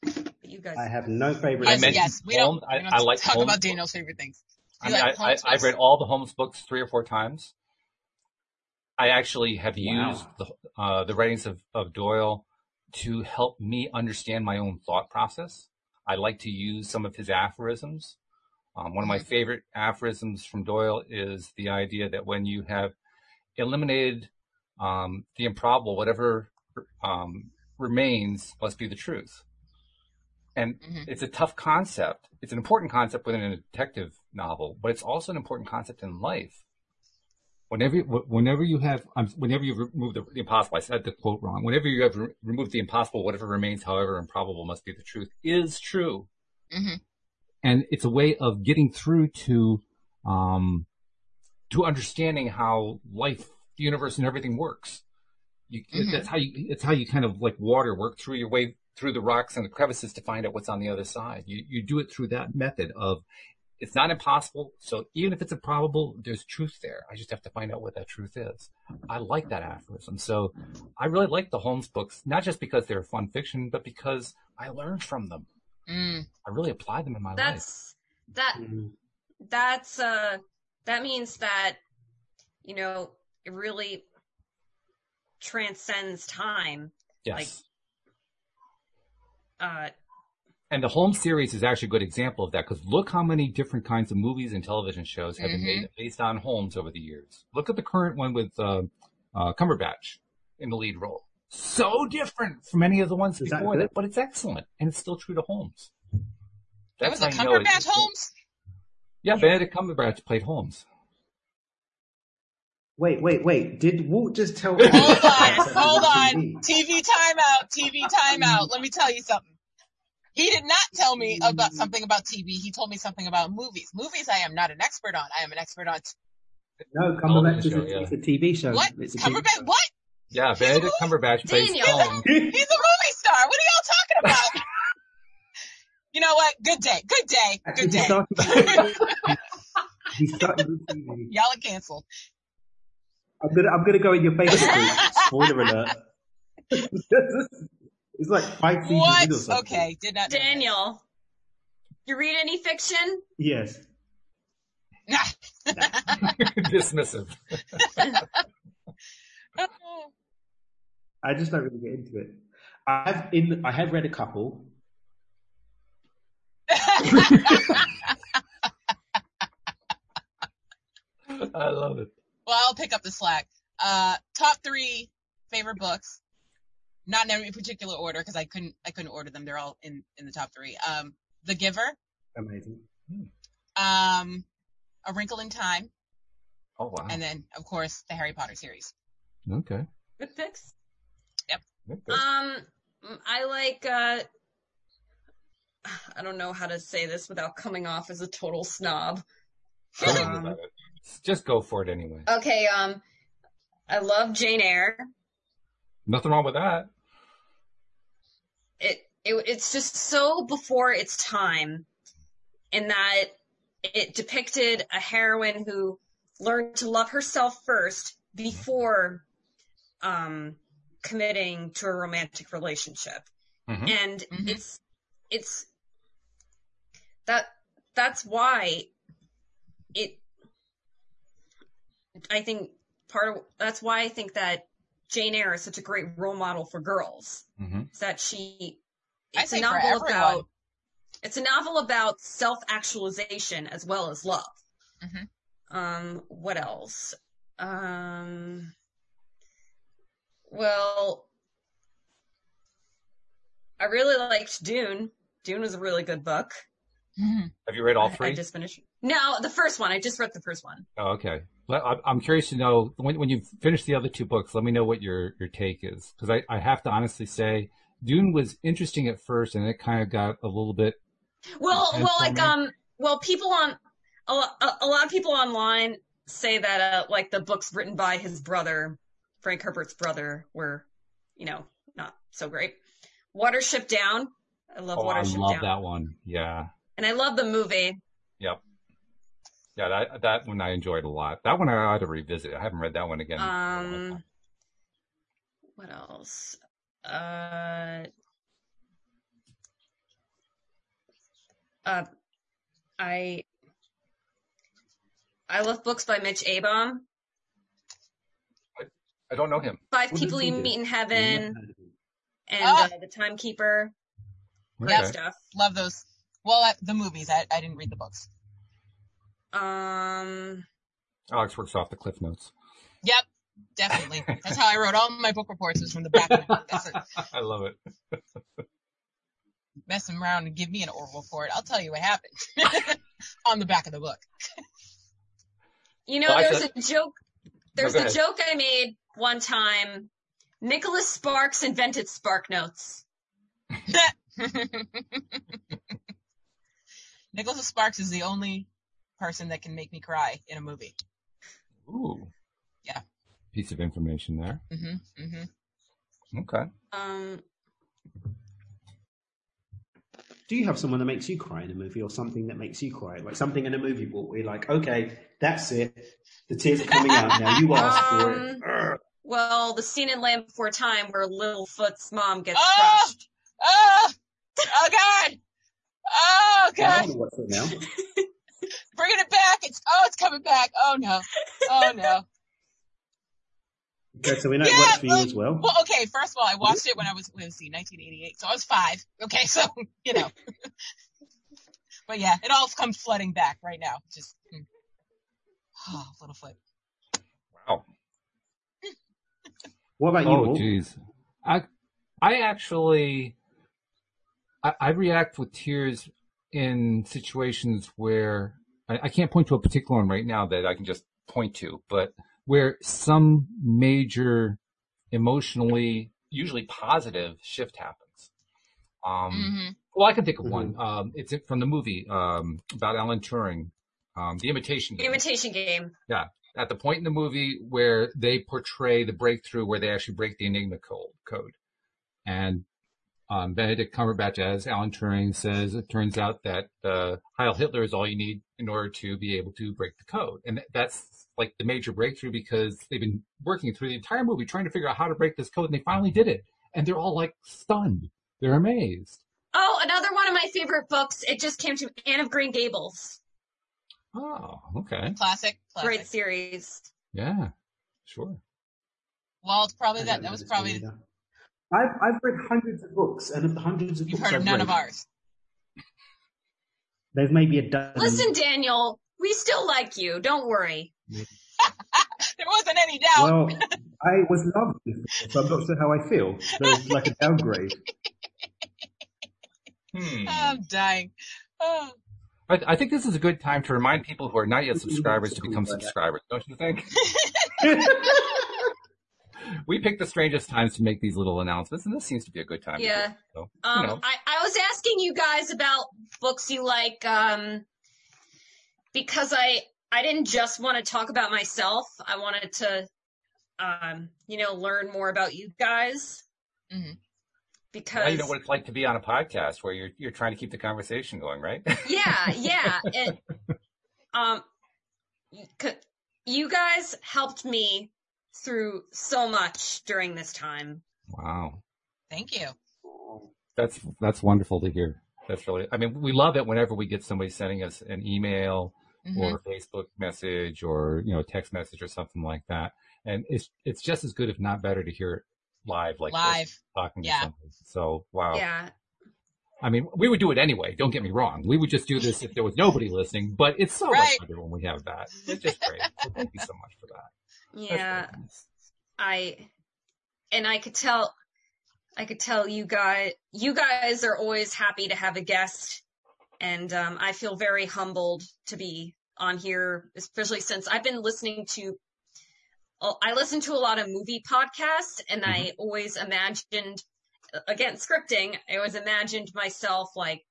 that you guys. I have no favorite. I Yes, mentioned yes. We don't, Holmes. I- we don't I like talk Holmes about. Daniel's favorite things. I mean, like I, I, I've read all the Holmes books three or four times. I actually have Wow. used the, uh, the writings of, of Doyle to help me understand my own thought process. I like to use some of his aphorisms. Um, one of my favorite aphorisms from Doyle is the idea that when you have eliminated um, the improbable, whatever um, remains must be the truth. And Mhm. it's a tough concept. It's an important concept within a detective novel, but it's also an important concept in life. Whenever, whenever you have, um, whenever you remove the, the impossible, I said the quote wrong. Whenever you have re- removed the impossible, whatever remains, however improbable, must be the truth. Is true, Mhm. and it's a way of getting through to, um, to understanding how life, the universe, and everything works. You, Mhm. That's how you. It's how you kind of like water work through your way through the rocks and the crevices to find out what's on the other side. You you do it through that method of. It's not impossible. So even if it's improbable, there's truth there. I just have to find out what that truth is. I like that aphorism. So I really like the Holmes books, not just because they're fun fiction, but because I learned from them. Mm. I really apply them in my life. That's that Mhm. that's uh that means that you know it really transcends time. Yes. Uh And the Holmes series is actually a good example of that because look how many different kinds of movies and television shows have been made based on Holmes over the years. Look at the current one with uh, uh, Cumberbatch in the lead role. So different from any of the ones Is before good? that, but it's excellent and it's still true to Holmes. That was a how you know Cumberbatch Holmes. Yeah, Benedict Cumberbatch played Holmes. Wait, wait, wait. Did Walt just tell me? Hold on, hold on on. TV? TV timeout, TV timeout. Let me tell you something. He did not tell me about mm-hmm. something about TV. He told me something about movies. Movies I am not an expert on. I am an expert on. No, Cumberbatch is show, a, yeah. it's a TV show. What? It's a TV Cumberbatch? show. What? Yeah, Benedict Cumberbatch plays Daniel. Holmes. He's a movie star. What are y'all talking about? you know what? Good day. Good day. Good day. He's starting with TV. Y'all are canceled. I'm gonna, I'm gonna go in your Facebook group. Spoiler alert. It's like five seasons What? or something. Okay, did not. Daniel, you read any fiction? Yes. Dismissive. I just don't really get into it. I have in, I have read a couple. I love it. well, I'll pick up the slack. Uh, top three favorite books. Not in any particular order because I couldn't I couldn't order them. They're all in in the top three. Um, The Giver. Amazing. Um, A Wrinkle in Time, Oh wow. and then of course the Harry Potter series. okay. Good picks. Okay. Um, I like, uh, I don't know how to say this without coming off as a total snob. Um. Just go for it anyway. Okay, um, I love Jane Eyre. Nothing wrong with that. It, it, it's just so before its time in that it depicted a heroine who learned to love herself first before, um, committing to a romantic relationship. Mhm. and Mhm. it's it's that that's why it I think part of that's why I think that Jane Eyre is such a great role model for girls. hmm Is that she it's a novel about it's a novel about self actualization as well as love. Mhm. Um what else? Um well I really liked Dune. Dune was a really good book. Mhm. Have you read all I- three? I just finished. No, the first one. I just read the first one. Oh, okay. I- I'm curious to know when, when you finish the other two books. Let me know what your your take is, because I, I have to honestly say, Dune was interesting at first, and it kind of got a little bit. Well, well, like um, well, people on a, a, a lot of people online say that uh, like the books written by his brother, Frank Herbert's brother, were, you know, not so great. Watership Down. I love Oh, I Watership love Down, that one. Yeah, and I love the movie. yep. Yeah, that that one I enjoyed a lot. That one I ought to revisit. I haven't read that one again. in a long Um, what else? Uh, uh, I I love books by Mitch Albom. I I don't know him. Five What People does he You do? Meet in Heaven never heard of him. and Ah! uh, The Timekeeper. Okay. That stuff. Love those. Well, uh, the movies. I, I didn't read the books. Um, Alex works off the cliff notes. Yep, definitely. That's how I wrote all my book reports. Was from the back of my book. I love it. Messing around and give me an oral report. I'll tell you what happened on the back of the book. you know, Well, there's said- a joke. There's go a ahead. joke I made one time. Nicholas Sparks invented Spark Notes. Nicholas Sparks is the only person that can make me cry in a movie. Ooh. Yeah. Piece of information there. hmm hmm Okay. Um, Do you have someone that makes you cry in a movie or something that makes you cry? Like something in a movie where you're like, okay, that's it. The tears are coming out now. You asked for it. Um, Urgh. well, the scene in Land Before Time where Littlefoot's mom gets Ah! crushed. Oh, oh God! Oh I God! want to watch it now. Bringing it back! It's oh, it's coming back! Oh no! Oh no! Okay, so we know Yeah, it works for you as well. Well, okay. First of all, I watched it when I was let's see, 1988, so I was five. Okay, so you know. but yeah, it all comes flooding back right now. Just mm. oh, Littlefoot. Wow. What about you? Oh, jeez. I, I actually, I, I react with tears in situations where I, I can't point to a particular one right now that I can just point to, but where some major emotionally, usually positive shift happens. Um, hmm well, I can think of one. Um, it's from the movie, um, about Alan Turing, um, The Imitation Game Imitation Game. Yeah. At the point in the movie where they portray the breakthrough where they actually break the Enigma code. code. And um, Benedict Cumberbatch as Alan Turing says, it turns out that uh, Heil Hitler is all you need in order to be able to break the code. And that's like the major breakthrough because they've been working through the entire movie trying to figure out how to break this code and they finally did it. And they're all like stunned. They're amazed. Oh, another one of my favorite books. It just came to Anne of Green Gables. Oh, okay. Classic. Classic. Great series. Yeah, sure. Well, it's probably that. That was this one probably. Either. I've I've read hundreds of books, and of the hundreds of You've books heard of I've none read, of ours. There's maybe a dozen. Listen, Daniel, we still like you. Don't worry. There wasn't any doubt. Well, I was loved before, so I'm not sure how I feel. There's like a downgrade. Hmm. I'm dying. Oh. I, I think this is a good time to remind people who are not yet subscribers to become subscribers, don't you think? we pick the strangest times to make these little announcements, and this seems to be a good time. to do Yeah. it. So, Um, you know, I, I was asking you guys about books you like, um, because I, I didn't just want to talk about myself. I wanted to, um, you know, learn more about you guys. Mhm. Because now you know what it's like to be on a podcast where you're you're trying to keep the conversation going, right? yeah, yeah. It, um, c- you guys helped me through so much during this time. wow, Thank you. that's that's wonderful to hear. That's really. I mean, we love it whenever we get somebody sending us an email Mhm. or a Facebook message or you know text message or something like that, and it's it's just as good, if not better, to hear it live like this, Live. talking to somebody. So wow. Yeah. I mean, we would do it anyway. Don't get me wrong. We would just do this if there was nobody listening, but it's so Right. much better when we have that. It's just great. So thank you so much for that. Yeah. I and I could tell I could tell you guys you guys are always happy to have a guest and um, I feel very humbled to be on here especially since I've been listening to oh, I listen to a lot of movie podcasts and I always imagined again scripting I always imagined myself like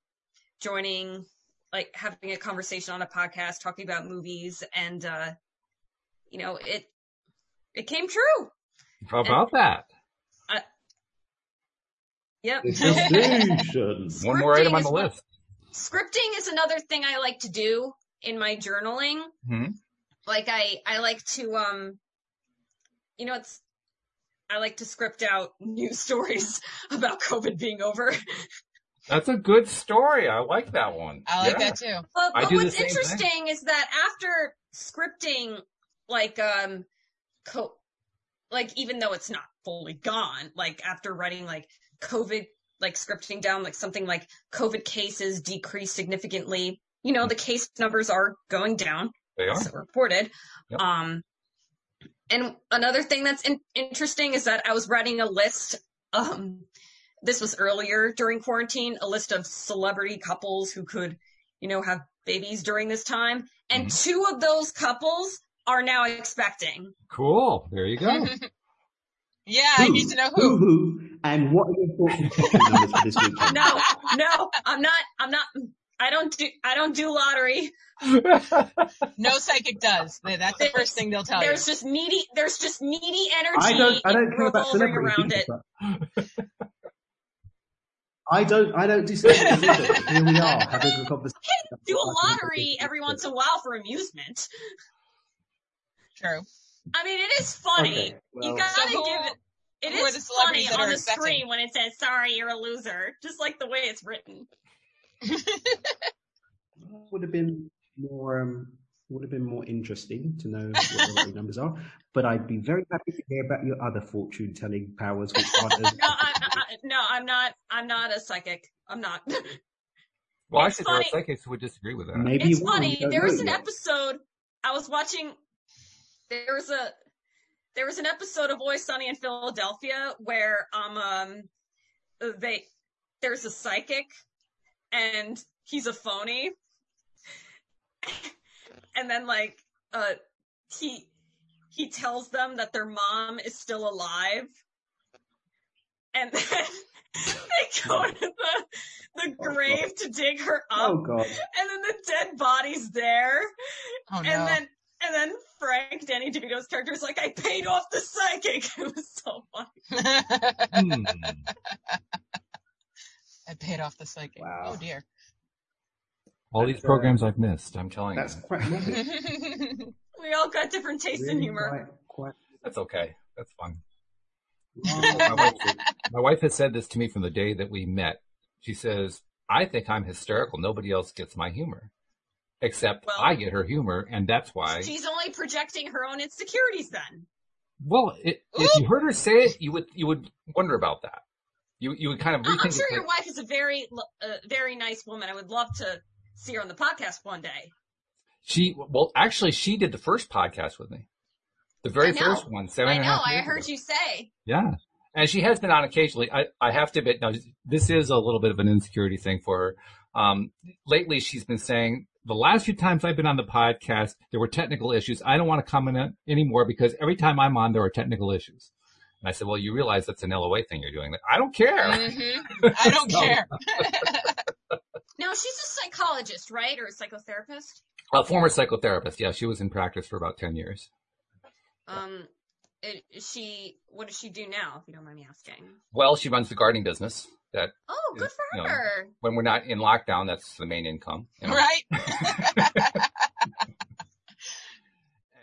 joining like having a conversation on a podcast talking about movies and uh you know it it came true How about that? Yep. One more item Scripting on is the list. Scripting is another thing I like to do in my journaling. Mhm. Like I, I like to, um, you know, it's, I like to script out news stories about COVID being over. That's a good story. I like that one. I like Yeah. that too. But, but what's same thing. interesting is that after scripting, like, um, co- like, even though it's not fully gone, like after writing like COVID, like scripting down like something like COVID cases decreased significantly, you know, the case numbers are going down, They are. as reported. Yep. Um, and another thing that's in- interesting is that I was writing a list, um, this was earlier during quarantine, a list of celebrity couples who could, you know, have babies during this time. And Mm-hmm. two of those couples are now expecting. Cool. There you go. Yeah, I need to know who. who, and what are your thoughts and opinions numbers for this weekend? No, no, I'm not, I'm not, I don't do, I don't do lottery. No psychic does. That's the first thing they'll tell you. There's just needy, there's just needy energy I don't. I don't care about revolving celebrity around it. I don't. I don't do celebrities either. Here we are having a conversation. Do a lottery every once in a while for amusement. True. I mean, it is funny. Okay, well- you gotta So give it. It who are is the funny on the expecting? screen when it says "Sorry, you're a loser," just like the way it's written. Would have been more um, would have been more interesting to know what the lottery numbers are. But I'd be very happy to hear about your other fortune telling powers, which aren't No, I, I, I- no, I'm not. I'm not a psychic. I'm not. well, I think there are funny. psychics would disagree with that. maybe it's you funny. There was an yet. episode I was watching. There was a there was an episode of Always Sunny in Philadelphia where um um they there's a psychic and he's a phony, and then like uh he he tells them that their mom is still alive, and then they go to the the Oh, grave to dig her up Oh god! and then the dead body's there. Oh no. And then and then Frank, Danny DeVito's character is like, I paid off the psychic. It was so funny. Hmm. paid off the psychic. Wow. Oh dear. All these uh, programs I've missed. I'm telling That's you, quite morbid. We all got different tastes in Really humor. Quite, that's okay. That's fun. quite My wife, my wife has said this to me from the day that we met. She says, "I think I'm hysterical. Nobody else gets my humor, except Well- I get her humor, and that's why." She's only projecting her own insecurities then. Well, it, if you heard her say it, you would you would wonder about that. You you would kind of I'm sure your like- wife is a very, uh, very nice woman. I would love to see her on the podcast one day. She well, actually, she did the first podcast with me, the very first one. Seven I and a know. I heard ago. you say. Yeah. And she has been on occasionally. I, I have to admit, now this is a little bit of an insecurity thing for her. Um, lately she's been saying the last few times I've been on the podcast, there were technical issues. I don't want to comment on anymore because every time I'm on, there are technical issues. And I said, well, you realize that's an LOA thing you're doing. I don't care. hmm I don't So- care. Now she's a psychologist, right, or a psychotherapist? A former psychotherapist. Yeah. She was in practice for about 10 years. Um, it, is she. What does she do now? If you don't mind me asking. Well, she runs the gardening business that Oh, good for You know, her. when we're not in lockdown, that's the main income. you know. Right?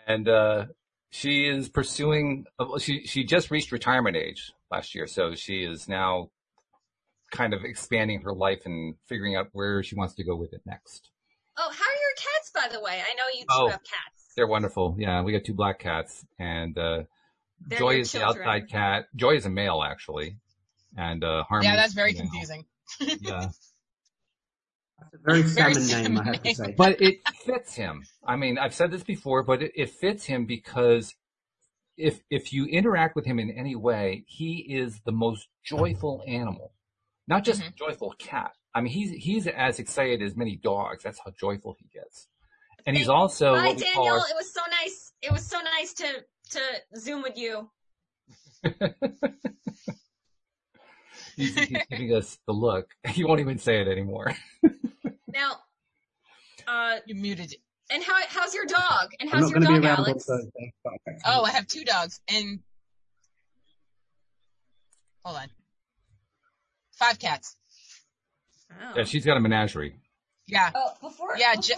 and uh, she is pursuing. uh, She she just reached retirement age last year, so she is now kind of expanding her life and figuring out where she wants to go with it next. Oh, how are your cats, by the way? I know you two Oh. have cats. They're wonderful. Yeah, we got two black cats, and uh, They're Joy your is the outside cat. Joy is a male, actually, and uh, Harmony. yeah, that's very female. confusing. Yeah, That's a very Very salmon name, I have to say. but it fits him. I mean, I've said this before, but it, it fits him because if if you interact with him in any way, he is the most joyful animal, not just Mhm. joyful cat. I mean, he's he's as excited as many dogs. That's how joyful he gets, and he's also Bye, what we call Daniel. our- It was so nice. It was so nice to to zoom with you. he's, he's giving us the look. He won't even say it anymore. Now, uh, You muted and how how's your dog? And I'm how's not your going be dog, around Alex? Thursday. okay. Oh, I have two dogs and hold on. Five cats. Oh. Yeah, she's got a menagerie. Yeah. Oh, before Yeah, before,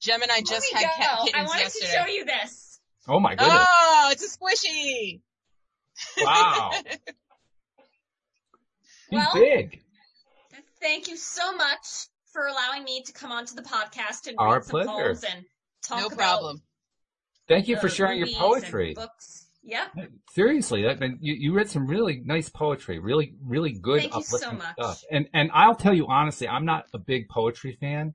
Ge- Gem and I just had go, cat I kittens wanted yesterday. to show you this. Oh my goodness! Oh, it's a squishy. Wow, he's Well, big. Thank you so much for allowing me to come onto the podcast and Our read some pleasure. poems and talk no about problem. Thank you for sharing your poetry. books. Yep. Seriously, that, and you, you read some really nice poetry, really, really good Thank you so much. stuff. And and I'll tell you honestly, I'm not a big poetry fan,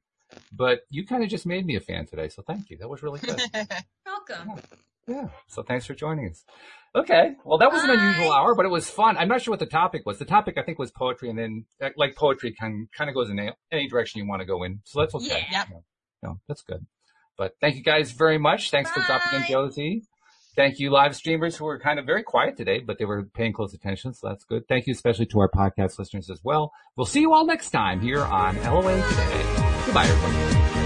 but you kind of just made me a fan today. So thank you. That was really good. Welcome. yeah. So thanks for joining us. Okay. Well, that was an unusual hour, but it was fun. I'm not sure what the topic was. The topic I think was poetry, and then uh, like poetry can kind of goes in any, any direction you want to go in. So that's okay. Yeah. Yep. No, that's good. But thank you guys very much. Thanks for dropping in, Bye. Josie. Thank you, live streamers who were kind of very quiet today, but they were paying close attention, so that's good. Thank you especially to our podcast listeners as well. We'll see you all next time here on LOA Today. Goodbye, everyone.